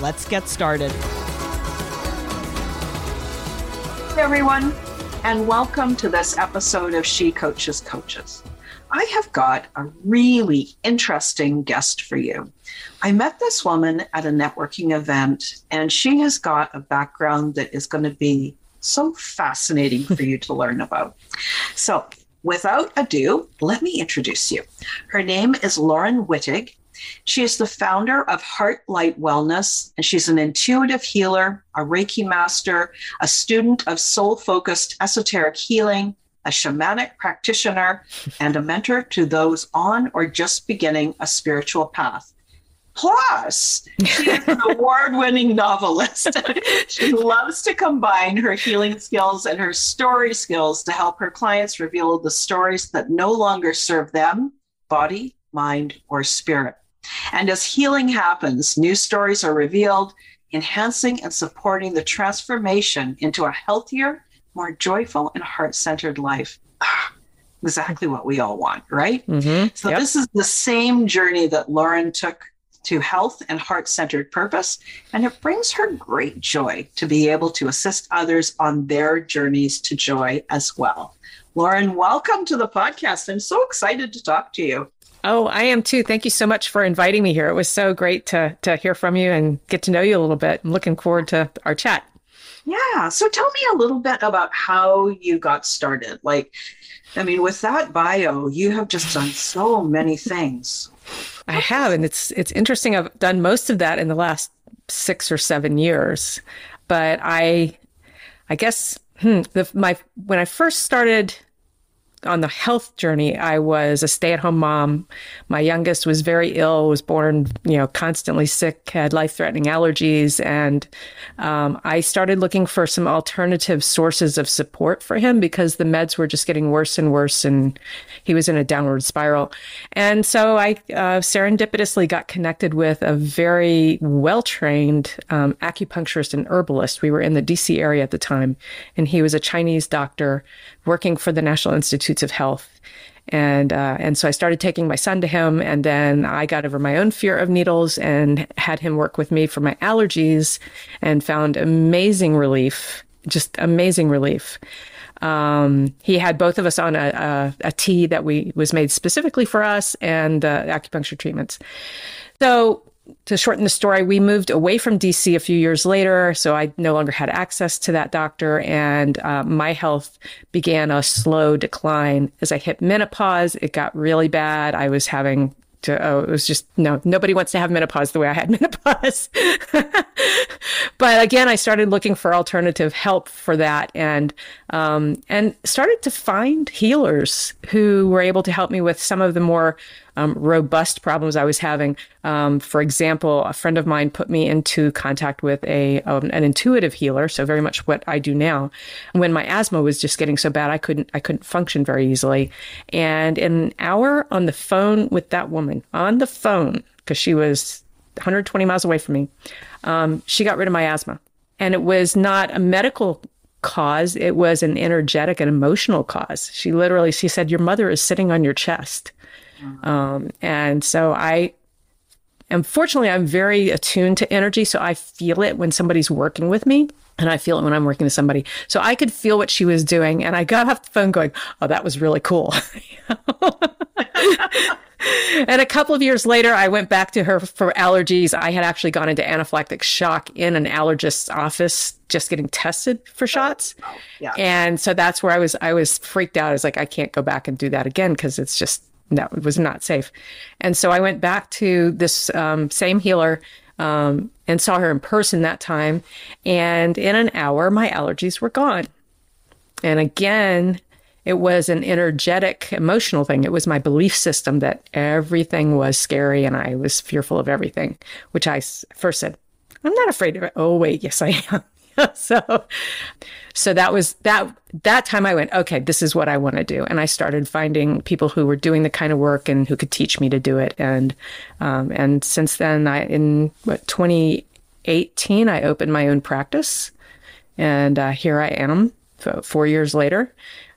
Let's get started. Hey everyone, and welcome to this episode of She Coaches Coaches. I have got a really interesting guest for you. I met this woman at a networking event, and she has got a background that is going to be so fascinating for you to learn about. So, without ado, let me introduce you. Her name is Lauren Wittig, she is the founder of Heart Light Wellness, and she's an intuitive healer, a Reiki master, a student of soul focused esoteric healing, a shamanic practitioner, and a mentor to those on or just beginning a spiritual path. Plus, she is an award winning novelist. she loves to combine her healing skills and her story skills to help her clients reveal the stories that no longer serve them, body, mind, or spirit. And as healing happens, new stories are revealed, enhancing and supporting the transformation into a healthier, more joyful, and heart centered life. exactly what we all want, right? Mm-hmm. So, yep. this is the same journey that Lauren took to health and heart centered purpose. And it brings her great joy to be able to assist others on their journeys to joy as well. Lauren, welcome to the podcast. I'm so excited to talk to you. Oh, I am too. Thank you so much for inviting me here. It was so great to to hear from you and get to know you a little bit. I'm looking forward to our chat. Yeah. So tell me a little bit about how you got started. Like, I mean, with that bio, you have just done so many things. I have, and it's it's interesting. I've done most of that in the last six or seven years, but I, I guess hmm, the, my when I first started on the health journey, I was a stay at home mom. My youngest was very ill, was born, you know, constantly sick, had life threatening allergies. And um, I started looking for some alternative sources of support for him because the meds were just getting worse and worse. And he was in a downward spiral. And so I uh, serendipitously got connected with a very well trained um, acupuncturist and herbalist. We were in the DC area at the time, and he was a Chinese doctor working for the National Institutes of Health. And uh, and so I started taking my son to him, and then I got over my own fear of needles and had him work with me for my allergies, and found amazing relief, just amazing relief. Um, he had both of us on a, a, a, tea that we was made specifically for us, and uh, acupuncture treatments. So to shorten the story, we moved away from DC a few years later, so I no longer had access to that doctor, and uh, my health began a slow decline. As I hit menopause, it got really bad. I was having to, oh, it was just no, nobody wants to have menopause the way I had menopause. but again, I started looking for alternative help for that, and um, and started to find healers who were able to help me with some of the more um, robust problems I was having. Um, for example, a friend of mine put me into contact with a um, an intuitive healer, so very much what I do now. When my asthma was just getting so bad, I couldn't I couldn't function very easily. And in an hour on the phone with that woman, on the phone, because she was 120 miles away from me, um, she got rid of my asthma. And it was not a medical cause. It was an energetic and emotional cause. She literally, she said, your mother is sitting on your chest. Um, and so I, unfortunately, I'm very attuned to energy. So I feel it when somebody's working with me and I feel it when I'm working with somebody. So I could feel what she was doing. And I got off the phone going, Oh, that was really cool. and a couple of years later, I went back to her for allergies. I had actually gone into anaphylactic shock in an allergist's office, just getting tested for shots. Oh, yeah. And so that's where I was, I was freaked out. I was like, I can't go back and do that again because it's just, no, it was not safe. And so I went back to this um, same healer um, and saw her in person that time. And in an hour, my allergies were gone. And again, it was an energetic, emotional thing. It was my belief system that everything was scary and I was fearful of everything, which I first said, I'm not afraid of it. Oh, wait, yes, I am. so so that was that that time I went, okay, this is what I want to do. And I started finding people who were doing the kind of work and who could teach me to do it. And um, and since then I in what 2018 I opened my own practice. And uh, here I am four years later.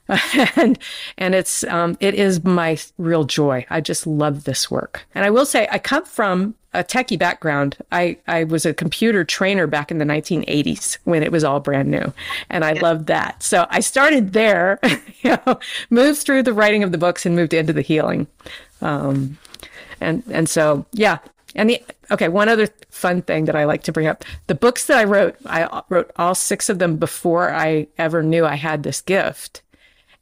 and and it's um, it is my real joy. I just love this work. And I will say I come from a techie background. I, I was a computer trainer back in the 1980s when it was all brand new. And I loved that. So I started there, you know, moved through the writing of the books and moved into the healing. Um, and, and so, yeah. And the, okay, one other fun thing that I like to bring up the books that I wrote, I wrote all six of them before I ever knew I had this gift.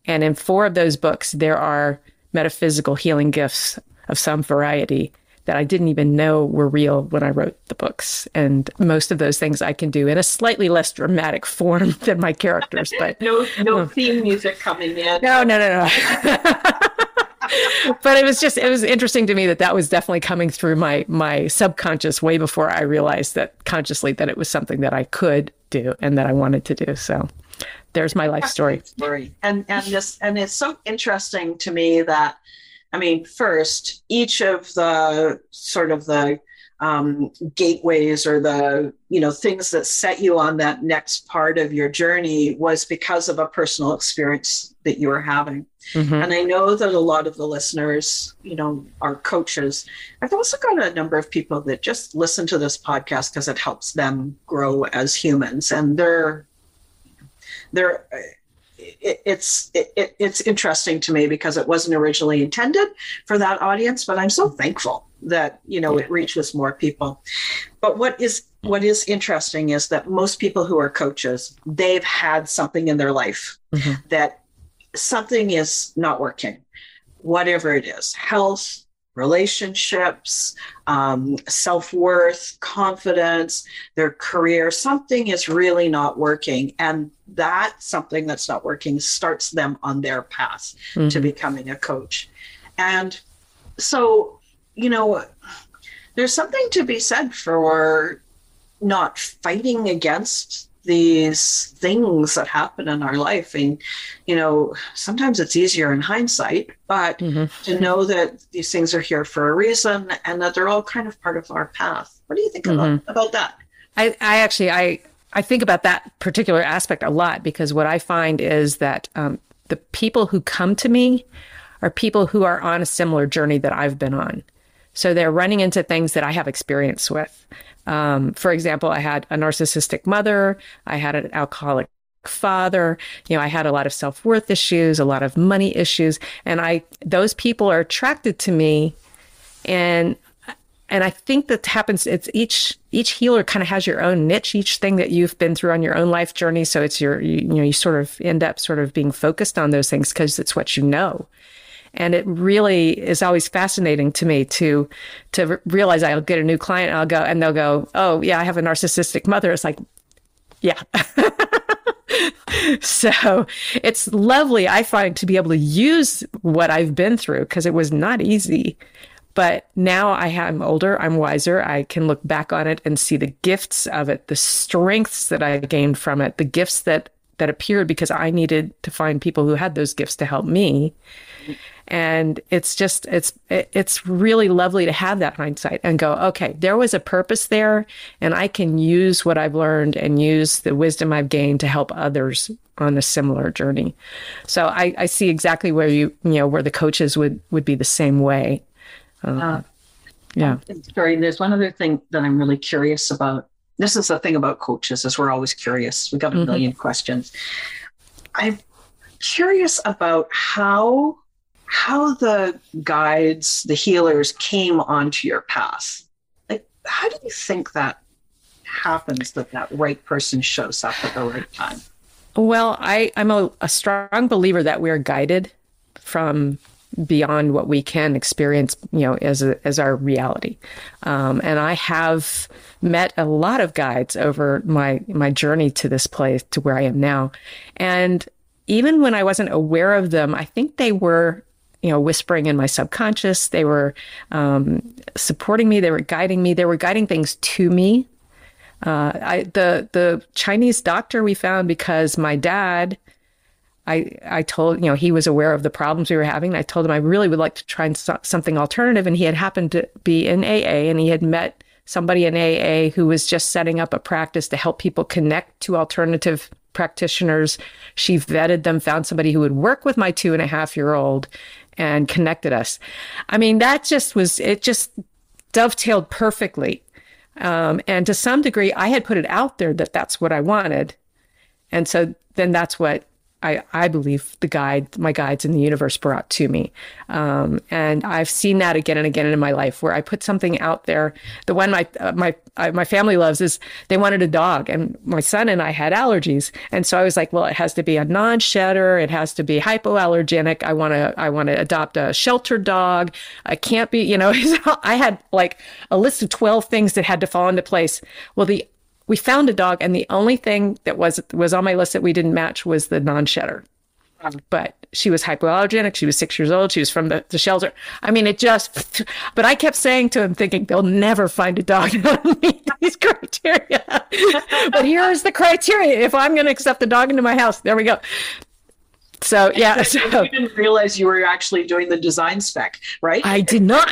And in four of those books, there are metaphysical healing gifts of some variety that I didn't even know were real when I wrote the books. And most of those things I can do in a slightly less dramatic form than my characters. But no, no hmm. theme music coming in. No, no, no, no. but it was just it was interesting to me that that was definitely coming through my my subconscious way before I realized that consciously that it was something that I could do and that I wanted to do. So there's my life story. Story. And and this and it's so interesting to me that I mean, first, each of the sort of the um, gateways or the you know things that set you on that next part of your journey was because of a personal experience that you were having mm-hmm. and i know that a lot of the listeners you know are coaches i've also got a number of people that just listen to this podcast because it helps them grow as humans and they're they're it, it's it, it's interesting to me because it wasn't originally intended for that audience, but I'm so thankful that you know it reaches more people. But what is what is interesting is that most people who are coaches, they've had something in their life mm-hmm. that something is not working, whatever it is, health, relationships, um, self worth, confidence, their career. Something is really not working. And that something that's not working starts them on their path mm-hmm. to becoming a coach. And so, you know, there's something to be said for not fighting against these things that happen in our life and you know sometimes it's easier in hindsight but mm-hmm. to know that these things are here for a reason and that they're all kind of part of our path what do you think mm-hmm. about, about that I, I actually i i think about that particular aspect a lot because what i find is that um, the people who come to me are people who are on a similar journey that i've been on so they're running into things that i have experience with. Um, for example, I had a narcissistic mother, I had an alcoholic father you know i had a lot of self-worth issues a lot of money issues and i those people are attracted to me and and i think that happens it's each each healer kind of has your own niche each thing that you've been through on your own life journey so it's your you, you know you sort of end up sort of being focused on those things because it's what you know and it really is always fascinating to me to to realize I'll get a new client and I'll go and they'll go, "Oh, yeah, I have a narcissistic mother." It's like, yeah. so it's lovely, I find, to be able to use what I've been through because it was not easy. But now I am older, I'm wiser. I can look back on it and see the gifts of it, the strengths that I gained from it, the gifts that that appeared because I needed to find people who had those gifts to help me. And it's just, it's, it's really lovely to have that hindsight and go, okay, there was a purpose there and I can use what I've learned and use the wisdom I've gained to help others on a similar journey. So I, I see exactly where you, you know, where the coaches would, would be the same way. Uh, uh, yeah. Sorry, there's one other thing that I'm really curious about. This is the thing about coaches is we're always curious. We got a mm-hmm. million questions. I'm curious about how how the guides, the healers came onto your path. Like, how do you think that happens that that right person shows up at the right time? Well, I, I'm a, a strong believer that we're guided from beyond what we can experience, you know, as a, as our reality. Um, and I have met a lot of guides over my my journey to this place to where I am now, and even when I wasn't aware of them, I think they were you know, whispering in my subconscious. They were um, supporting me. They were guiding me. They were guiding things to me. Uh, I, the the Chinese doctor we found because my dad, I I told you know he was aware of the problems we were having. I told him I really would like to try something alternative, and he had happened to be in AA, and he had met somebody in AA who was just setting up a practice to help people connect to alternative practitioners. She vetted them, found somebody who would work with my two and a half year old, and connected us. I mean, that just was, it just dovetailed perfectly. Um, and to some degree, I had put it out there that that's what I wanted. And so then that's what I, I believe the guide, my guides in the universe brought to me. Um, and I've seen that again and again in my life where I put something out there. The one my, uh, my, uh, my family loves is they wanted a dog and my son and I had allergies. And so I was like, well, it has to be a non-shedder. It has to be hypoallergenic. I want to, I want to adopt a shelter dog. I can't be, you know, I had like a list of 12 things that had to fall into place. Well, the we found a dog, and the only thing that was was on my list that we didn't match was the non-shedder. But she was hypoallergenic. She was six years old. She was from the, the shelter. I mean, it just. But I kept saying to him, thinking they'll never find a dog that meet these criteria. but here's the criteria. If I'm going to accept the dog into my house, there we go. So yeah, so, you didn't realize you were actually doing the design spec, right? I did not.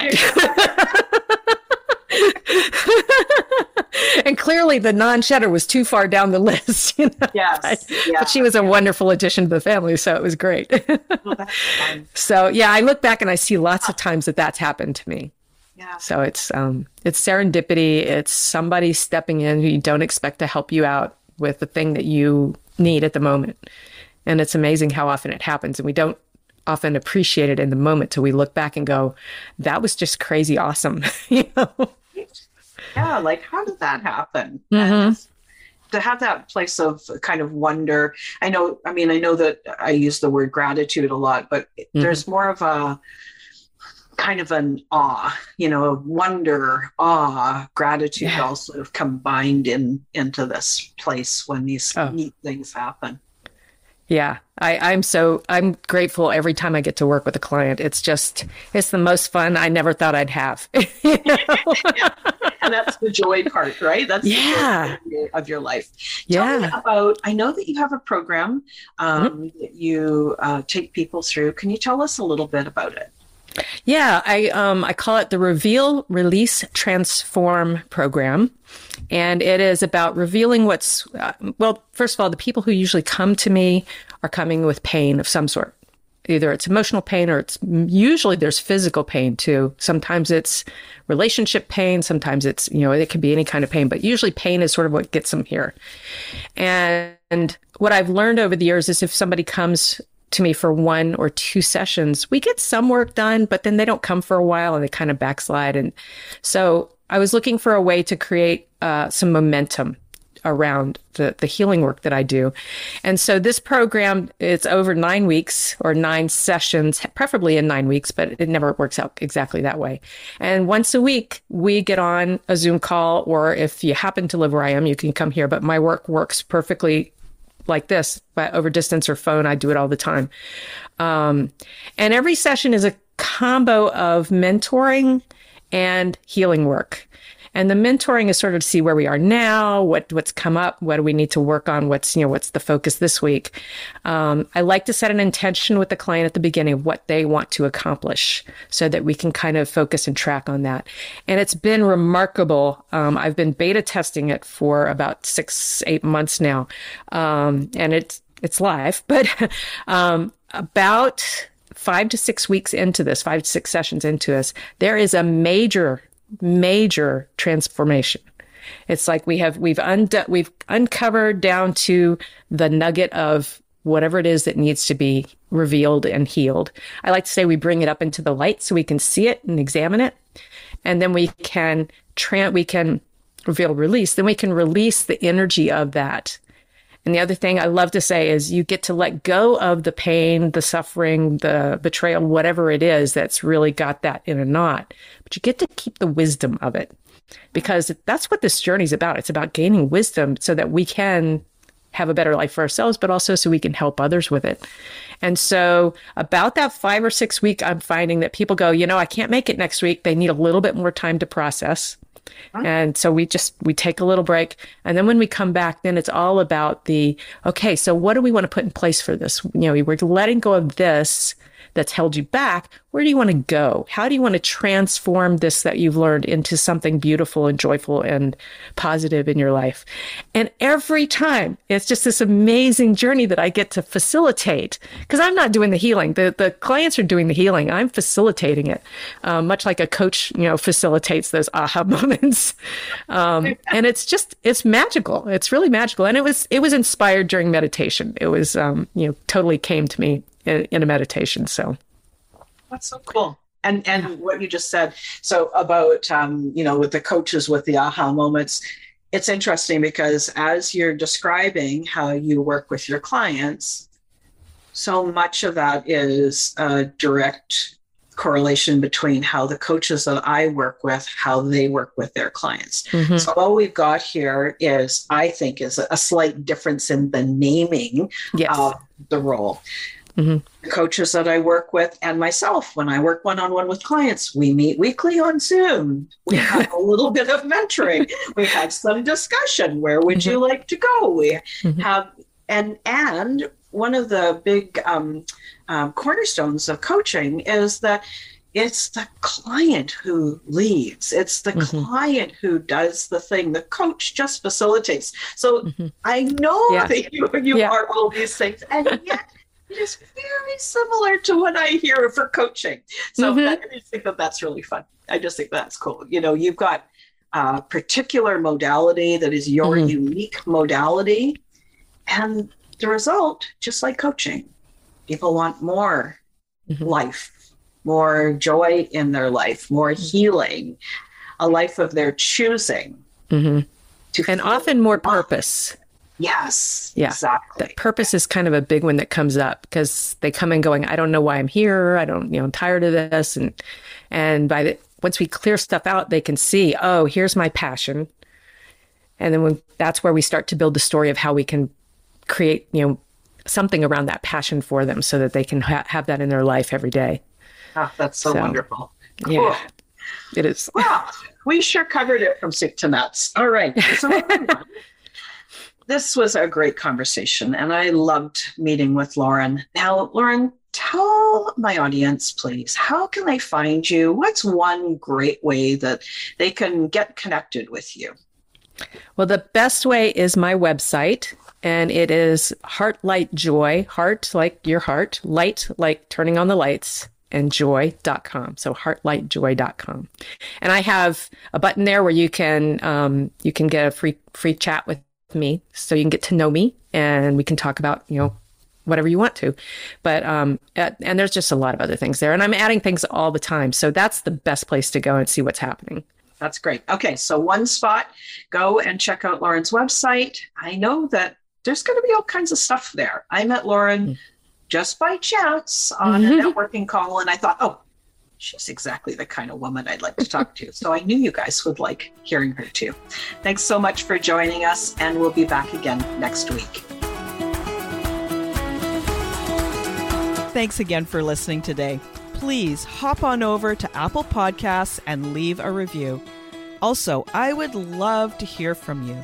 and clearly the non-shedder was too far down the list. You know? Yes, but, yeah, but she was a yeah. wonderful addition to the family, so it was great. well, so yeah, I look back and I see lots of times that that's happened to me. Yeah. So it's um it's serendipity. It's somebody stepping in who you don't expect to help you out with the thing that you need at the moment. And it's amazing how often it happens, and we don't often appreciate it in the moment till we look back and go, "That was just crazy awesome." you know yeah, like how did that happen? Mm-hmm. To have that place of kind of wonder. I know, I mean, I know that I use the word gratitude a lot, but mm-hmm. there's more of a kind of an awe, you know, wonder, awe, gratitude yeah. all sort of combined in into this place when these oh. neat things happen. Yeah, I, I'm so I'm grateful every time I get to work with a client. It's just it's the most fun I never thought I'd have. you yeah. And that's the joy part, right? That's yeah of your life. Tell yeah. about I know that you have a program um, mm-hmm. that you uh, take people through. Can you tell us a little bit about it? Yeah, I um, I call it the Reveal, Release, Transform program, and it is about revealing what's uh, well. First of all, the people who usually come to me are coming with pain of some sort. Either it's emotional pain or it's usually there's physical pain too. Sometimes it's relationship pain. Sometimes it's you know it can be any kind of pain, but usually pain is sort of what gets them here. And what I've learned over the years is if somebody comes to me for one or two sessions, we get some work done, but then they don't come for a while and they kind of backslide. And so I was looking for a way to create uh, some momentum around the, the healing work that I do. And so this program, it's over nine weeks or nine sessions, preferably in nine weeks, but it never works out exactly that way. And once a week, we get on a Zoom call, or if you happen to live where I am, you can come here. But my work works perfectly like this, but over distance or phone. I do it all the time. Um, and every session is a combo of mentoring and healing work. And the mentoring is sort of to see where we are now, what what's come up, what do we need to work on, what's you know what's the focus this week. Um, I like to set an intention with the client at the beginning of what they want to accomplish, so that we can kind of focus and track on that. And it's been remarkable. Um, I've been beta testing it for about six eight months now, um, and it's it's live, but um, about five to six weeks into this, five to six sessions into this, there is a major, major transformation. It's like we have we've undone we've uncovered down to the nugget of whatever it is that needs to be revealed and healed. I like to say we bring it up into the light so we can see it and examine it, and then we can tra- we can reveal release. Then we can release the energy of that and the other thing I love to say is you get to let go of the pain, the suffering, the betrayal, whatever it is that's really got that in a knot. But you get to keep the wisdom of it because that's what this journey is about. It's about gaining wisdom so that we can have a better life for ourselves, but also so we can help others with it. And so, about that five or six week, I'm finding that people go, you know, I can't make it next week. They need a little bit more time to process. And so we just we take a little break and then when we come back then it's all about the okay, so what do we want to put in place for this? You know, we're letting go of this that's held you back, where do you want to go? How do you want to transform this that you've learned into something beautiful and joyful and positive in your life? And every time it's just this amazing journey that I get to facilitate because I'm not doing the healing. The, the clients are doing the healing. I'm facilitating it, um, much like a coach, you know, facilitates those aha moments. Um, and it's just, it's magical. It's really magical. And it was, it was inspired during meditation. It was, um, you know, totally came to me in, in a meditation. So that's so cool. And and what you just said, so about um, you know, with the coaches with the aha moments, it's interesting because as you're describing how you work with your clients, so much of that is a direct correlation between how the coaches that I work with, how they work with their clients. Mm-hmm. So all we've got here is, I think, is a slight difference in the naming yes. of the role. Mm-hmm. The coaches that I work with and myself, when I work one on one with clients, we meet weekly on Zoom. We have a little bit of mentoring. We have some discussion. Where would mm-hmm. you like to go? We mm-hmm. have and and one of the big um, um, cornerstones of coaching is that it's the client who leads it's the mm-hmm. client who does the thing the coach just facilitates so mm-hmm. i know yeah. that you, you yeah. are all these things and yet it is very similar to what I hear for coaching. So mm-hmm. I just think that that's really fun. I just think that's cool. You know, you've got a particular modality that is your mm-hmm. unique modality. And the result, just like coaching, people want more mm-hmm. life, more joy in their life, more mm-hmm. healing, a life of their choosing. Mm-hmm. and often more purpose. Yes. Yeah. Exactly. That purpose is kind of a big one that comes up because they come in going, I don't know why I'm here. I don't, you know, I'm tired of this. And, and by the, once we clear stuff out, they can see, oh, here's my passion. And then when that's where we start to build the story of how we can create, you know, something around that passion for them so that they can ha- have that in their life every day. Oh, that's so, so wonderful. Cool. Yeah, it is. Well, We sure covered it from soup to nuts. All right. So this was a great conversation, and I loved meeting with Lauren. Now, Lauren, tell my audience, please, how can they find you? What's one great way that they can get connected with you? Well, the best way is my website, and it is Heart Light Joy, heart like your heart, light like turning on the lights, and joy.com. So heartlightjoy.com. And I have a button there where you can um, you can get a free free chat with me so you can get to know me and we can talk about, you know, whatever you want to. But, um, and there's just a lot of other things there. And I'm adding things all the time. So that's the best place to go and see what's happening. That's great. Okay. So, one spot, go and check out Lauren's website. I know that there's going to be all kinds of stuff there. I met Lauren mm. just by chance on mm-hmm. a networking call, and I thought, oh, she's exactly the kind of woman I'd like to talk to. So I knew you guys would like hearing her too. Thanks so much for joining us, and we'll be back again next week. Thanks again for listening today. Please hop on over to Apple Podcasts and leave a review. Also, I would love to hear from you.